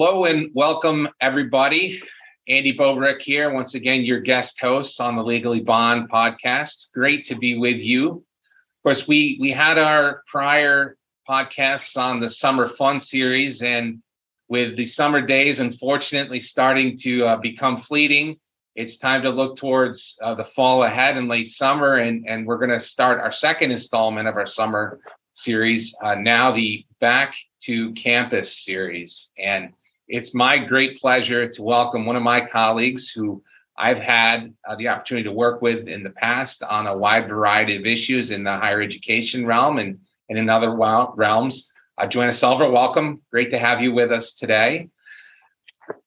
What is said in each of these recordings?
Hello and welcome, everybody. Andy Bobrycki here, once again, your guest host on the Legally Bond podcast. Great to be with you. Of course, we we had our prior podcasts on the Summer Fun series, and with the summer days unfortunately starting to uh, become fleeting, it's time to look towards uh, the fall ahead and late summer, and and we're going to start our second installment of our summer series uh, now, the Back to Campus series, and it's my great pleasure to welcome one of my colleagues who I've had uh, the opportunity to work with in the past on a wide variety of issues in the higher education realm and, and in other realms. Uh, Joanna Silver, welcome. Great to have you with us today.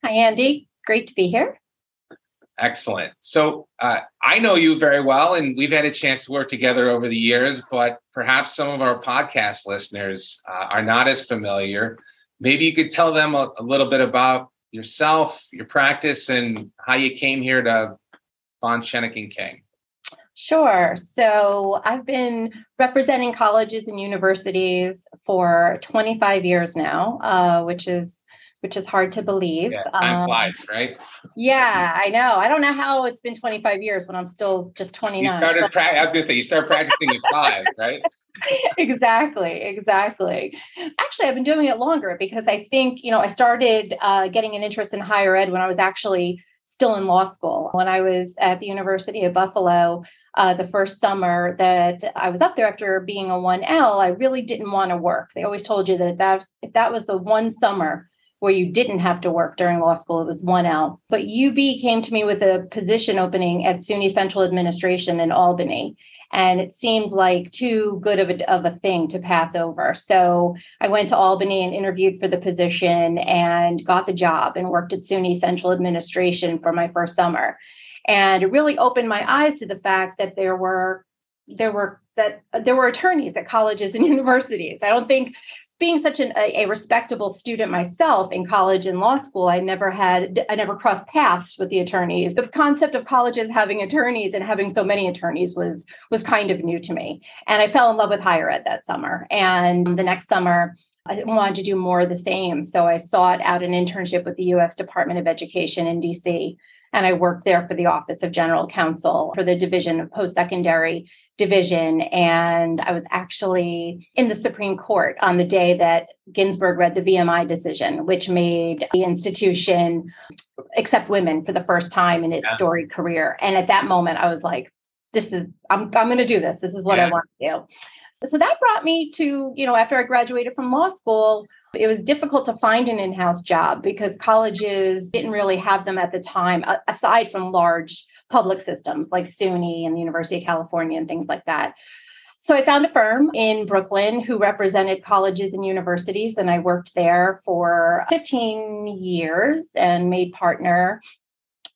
Hi, Andy. Great to be here. Excellent. So uh, I know you very well, and we've had a chance to work together over the years, but perhaps some of our podcast listeners uh, are not as familiar maybe you could tell them a, a, little bit about yourself, your practice, and how you came here to Bond Schoeneck and King. Sure. So I've been representing colleges and universities for 25 years now, uh, which is which is hard to believe. Yeah, time um, flies, right? Yeah, I know. I don't know how it's been 25 years when I'm still just 29. You started. Pra- I was going to say you started practicing at five, right? exactly exactly actually i've been doing it longer because i think you know i started uh, getting an interest in higher ed when i was actually still in law school when i was at the university of buffalo uh, the first summer that i was up there after being a 1l i really didn't want to work they always told you that if that, was, if that was the one summer where you didn't have to work during law school. It was 1L. But UB came to me with a position opening at SUNY Central Administration in Albany and it seemed like too good of a, of a thing to pass over. So I went to Albany and interviewed for the position and got the job and worked at SUNY Central Administration for my first summer. And it really opened my eyes to the fact that there were there were that there were attorneys at colleges and universities. I don't think being such an, a, a, respectable student myself in college and law school, I never had, I never crossed paths with the attorneys. The concept of colleges having attorneys and having so many attorneys was was kind of new to me. And I fell in love with higher ed that summer. And the next summer, I wanted to do more of the same. So I sought out an internship with the U.S. Department of Education in D.C. And I worked there for the Office of General Counsel for the Division of Post Secondary division. And I was actually in the Supreme Court on the day that Ginsburg read the VMI decision, which made the institution accept women for the first time in its yeah. storied career. And at that moment, I was like, this is, I'm, I'm going to do this. This is what yeah. I want to do. So that brought me to, you know, after I graduated from law school, it was difficult to find an in house job because colleges didn't really have them at the time, aside from large public systems like SUNY and the University of California and things like that. So I found a firm in Brooklyn who represented colleges and universities, and I worked there for 15 years and made partner.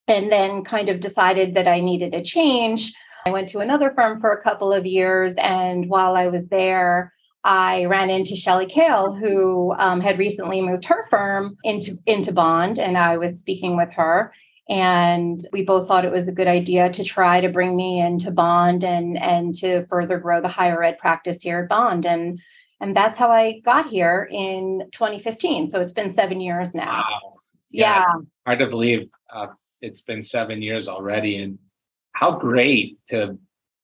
And then kind of decided that I needed a change. I went to another firm for a couple of years, and while I was there, I ran into Shelly Kale, who um, had recently moved her firm into into Bond, and I was speaking with her. And we both thought it was a good idea to try to bring me into Bond and and to further grow the higher ed practice here at Bond. And and that's how I got here in 2015. So it's been seven years now. Wow. Yeah. yeah. Hard to believe uh, it's been seven years already. And how great to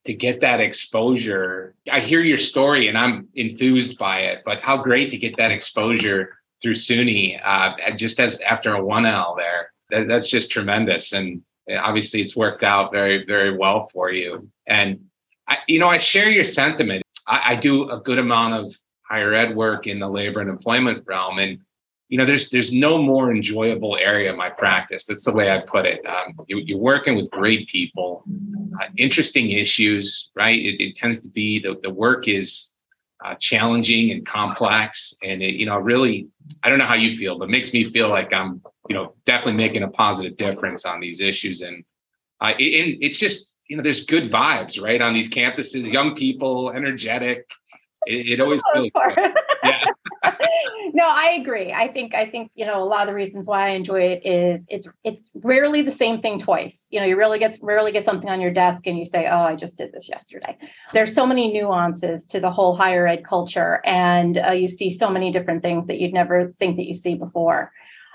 to get that exposure. I hear your story and I'm enthused by it, but how great to get that exposure through SUNY uh, just as after a 1L there. That, that's just tremendous. And obviously it's worked out very, very well for you. And, I, you know, I share your sentiment. I, I do a good amount of higher ed work in the labor and employment realm. And you know, there's there's no more enjoyable area of my practice. That's the way I put it. Um, you, are working with great people, uh, interesting issues, right? It, it, tends to be the the work is uh, challenging and complex, and it, you know, really, I don't know how you feel, but makes me feel like I'm, you know, definitely making a positive difference on these issues, and uh, it, it's just, you know, there's good vibes, right, on these campuses, young people, energetic. It, always feels good. yeah. no, I agree. I think I think you know a lot of the reasons why I enjoy it is it's it's rarely the same thing twice. You know, you really get rarely get something on your desk and you say, "Oh, I just did this yesterday." There's so many nuances to the whole higher ed culture, and uh, you see so many different things that you'd never think that you see before.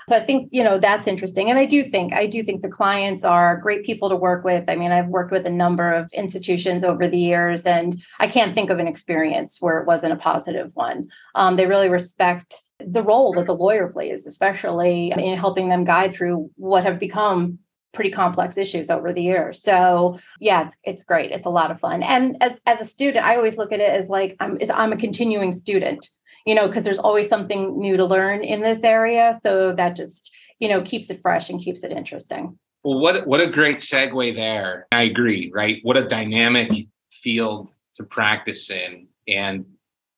So I think, you know, that's interesting. And I do think, I do think the clients are great people to work with. I mean, I've worked with a number of institutions over the years, and I can't think of an experience where it wasn't a positive one. Um, they really respect the role that the lawyer plays, especially in helping them guide through what have become pretty complex issues over the years. So yeah, it's it's great. It's a lot of fun. And as as a student, I always look at it as like I'm I'm a continuing student you know, because there's always something new to learn in this area. So that just, you know, keeps it fresh and keeps it interesting. Well, what what a great segue there. I agree, right? What a dynamic field to practice in. And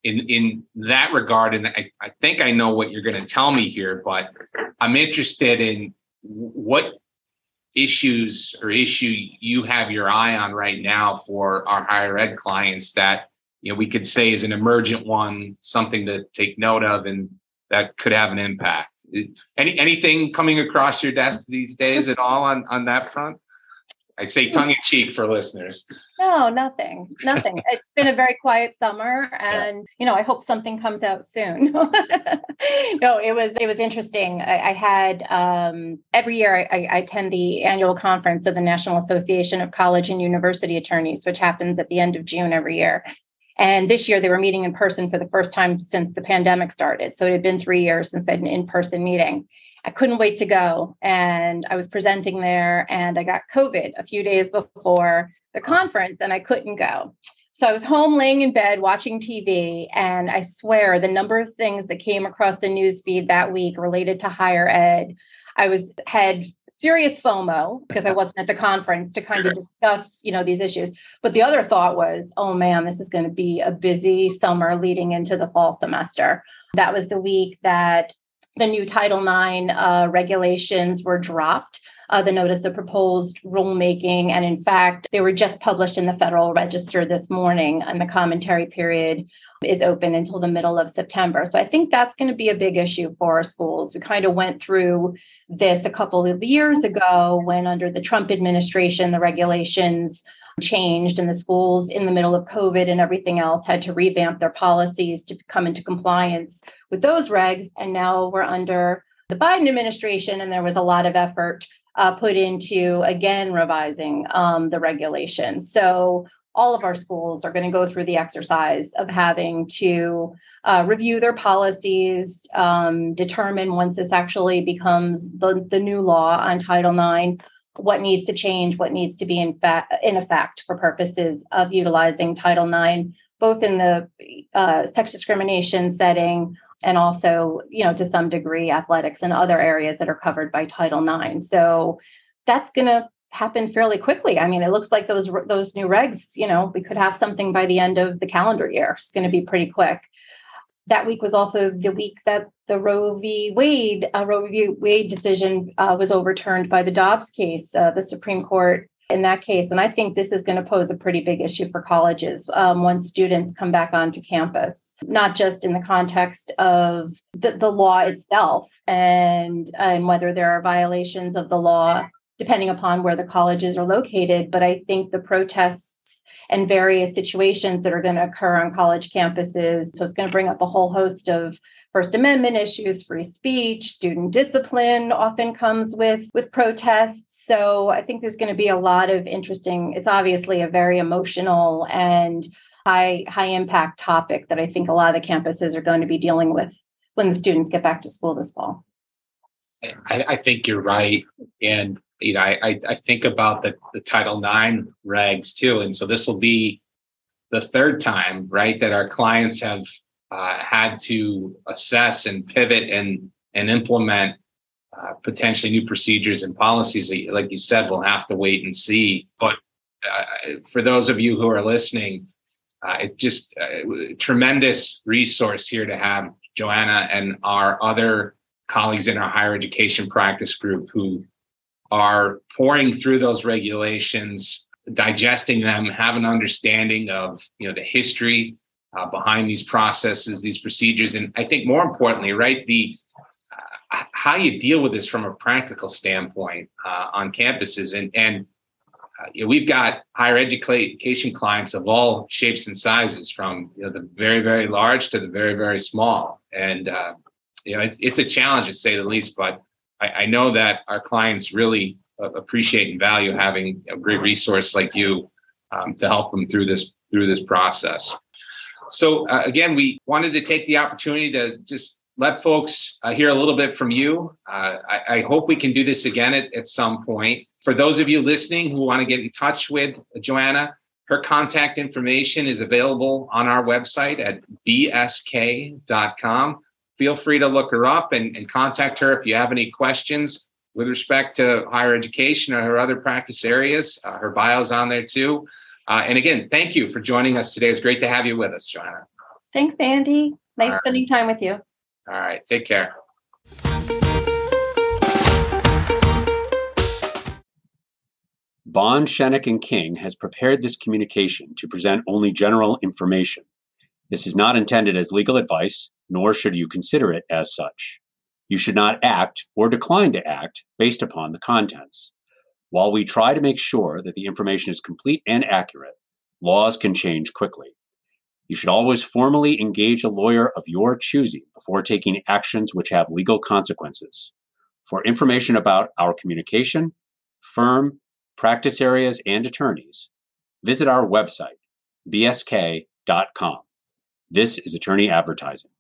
in in that regard, and I, I think I know what you're going to tell me here, but I'm interested in what issues or issue you have your eye on right now for our higher ed clients that you know we could say is an emergent one, something to take note of, and that could have an impact. Any anything coming across your desk these days at all on on that front? I say tongue in cheek for listeners. No, nothing, nothing. it's been a very quiet summer, and yeah. you know, I hope something comes out soon. no, it was it was interesting. I, I had um, every year I, I, attend the annual conference of the National Association of College and University Attorneys, which happens at the end of June every year. And this year they were meeting in person for the first time since the pandemic started. So it had been three years since they had an in person meeting. I couldn't wait to go. And I was presenting there and I got COVID a few days before the conference and I couldn't go. So I was home laying in bed watching TV, and I swear the number of things that came across the news feed that week related to higher ed, I was had serious FOMO because I wasn't at the conference to kind of discuss, you know, these issues. But the other thought was, oh man, this is going to be a busy summer leading into the fall semester. That was the week that the new Title IX uh, regulations were dropped. Uh, the notice of proposed rulemaking. And in fact, they were just published in the Federal Register this morning, and the commentary period is open until the middle of September. So I think that's going to be a big issue for our schools. We kind of went through this a couple of years ago when, under the Trump administration, the regulations changed and the schools in the middle of COVID and everything else had to revamp their policies to come into compliance with those regs. And now we're under the Biden administration, and there was a lot of effort uh, put into again revising um, the regulations. So all of our schools are going to go through the exercise of having to uh, review their policies, um, determine once this actually becomes the, the new law on Title IX, what needs to change, what needs to be in, fa- in effect for purposes of utilizing Title IX, both in the uh, sex discrimination setting and also, you know, to some degree, athletics and other areas that are covered by Title IX. So that's going to happen fairly quickly. I mean, it looks like those those new regs, you know, we could have something by the end of the calendar year. It's going to be pretty quick. That week was also the week that the Roe v. Wade uh, Roe v. Wade decision uh, was overturned by the Dobbs case, uh, the Supreme Court in that case. And I think this is going to pose a pretty big issue for colleges um, once students come back onto campus, not just in the context of the, the law itself and, and whether there are violations of the law depending upon where the colleges are located. But I think the protests and various situations that are going to occur on college campuses. So it's going to bring up a whole host of First Amendment issues, free speech, student discipline often comes with with protests. So I think there's going to be a lot of interesting. It's obviously a very emotional and high high impact topic that I think a lot of the campuses are going to be dealing with when the students get back to school this fall. I, I think you're right, and you know, I, I think about the, the Title IX regs too. And so this will be the third time, right, that our clients have uh, had to assess and pivot and, and implement uh, potentially new procedures and policies. That, Like you said, we'll have to wait and see. But uh, for those of you who are listening, uh, it just uh, tremendous resource here to have Joanna and our other colleagues in our higher education practice group who are pouring through those regulations, digesting them, have an understanding of you know the history uh, behind these processes, these procedures, and I think more importantly, right, the uh, how you deal with this from a practical standpoint uh, on campuses, and and uh, you know, we've got higher education clients of all shapes and sizes, from you know the very very large to the very very small, and uh, you know it's it's a challenge to say the least, but I, I know that our clients really uh, appreciate and value having a great resource like you um, to help them through this through this process. So uh, again, we wanted to take the opportunity to just let folks uh, hear a little bit from you. Uh, I, I, hope we can do this again at, at some point. For those of you listening who want to get in touch with Joanna, her contact information is available on our website at bsk.com. Feel free to look her up and, and contact her if you have any questions with respect to higher education or her other practice areas. Uh, her bio's on there too. Uh, and again, thank you for joining us today. It's great to have you with us, Joanna. Thanks, Andy. Nice spending time with you. All right. Take care. Bond, Schoeneck, and King has prepared this communication to present only general information. This is not intended as legal advice, nor should you consider it as such. You should not act or decline to act based upon the contents. While we try to make sure that the information is complete and accurate, laws can change quickly. You should always formally engage a lawyer of your choosing before taking actions which have legal consequences. For information about our communication, firm, practice areas, and attorneys, visit our website, bsk.com. This is attorney advertising.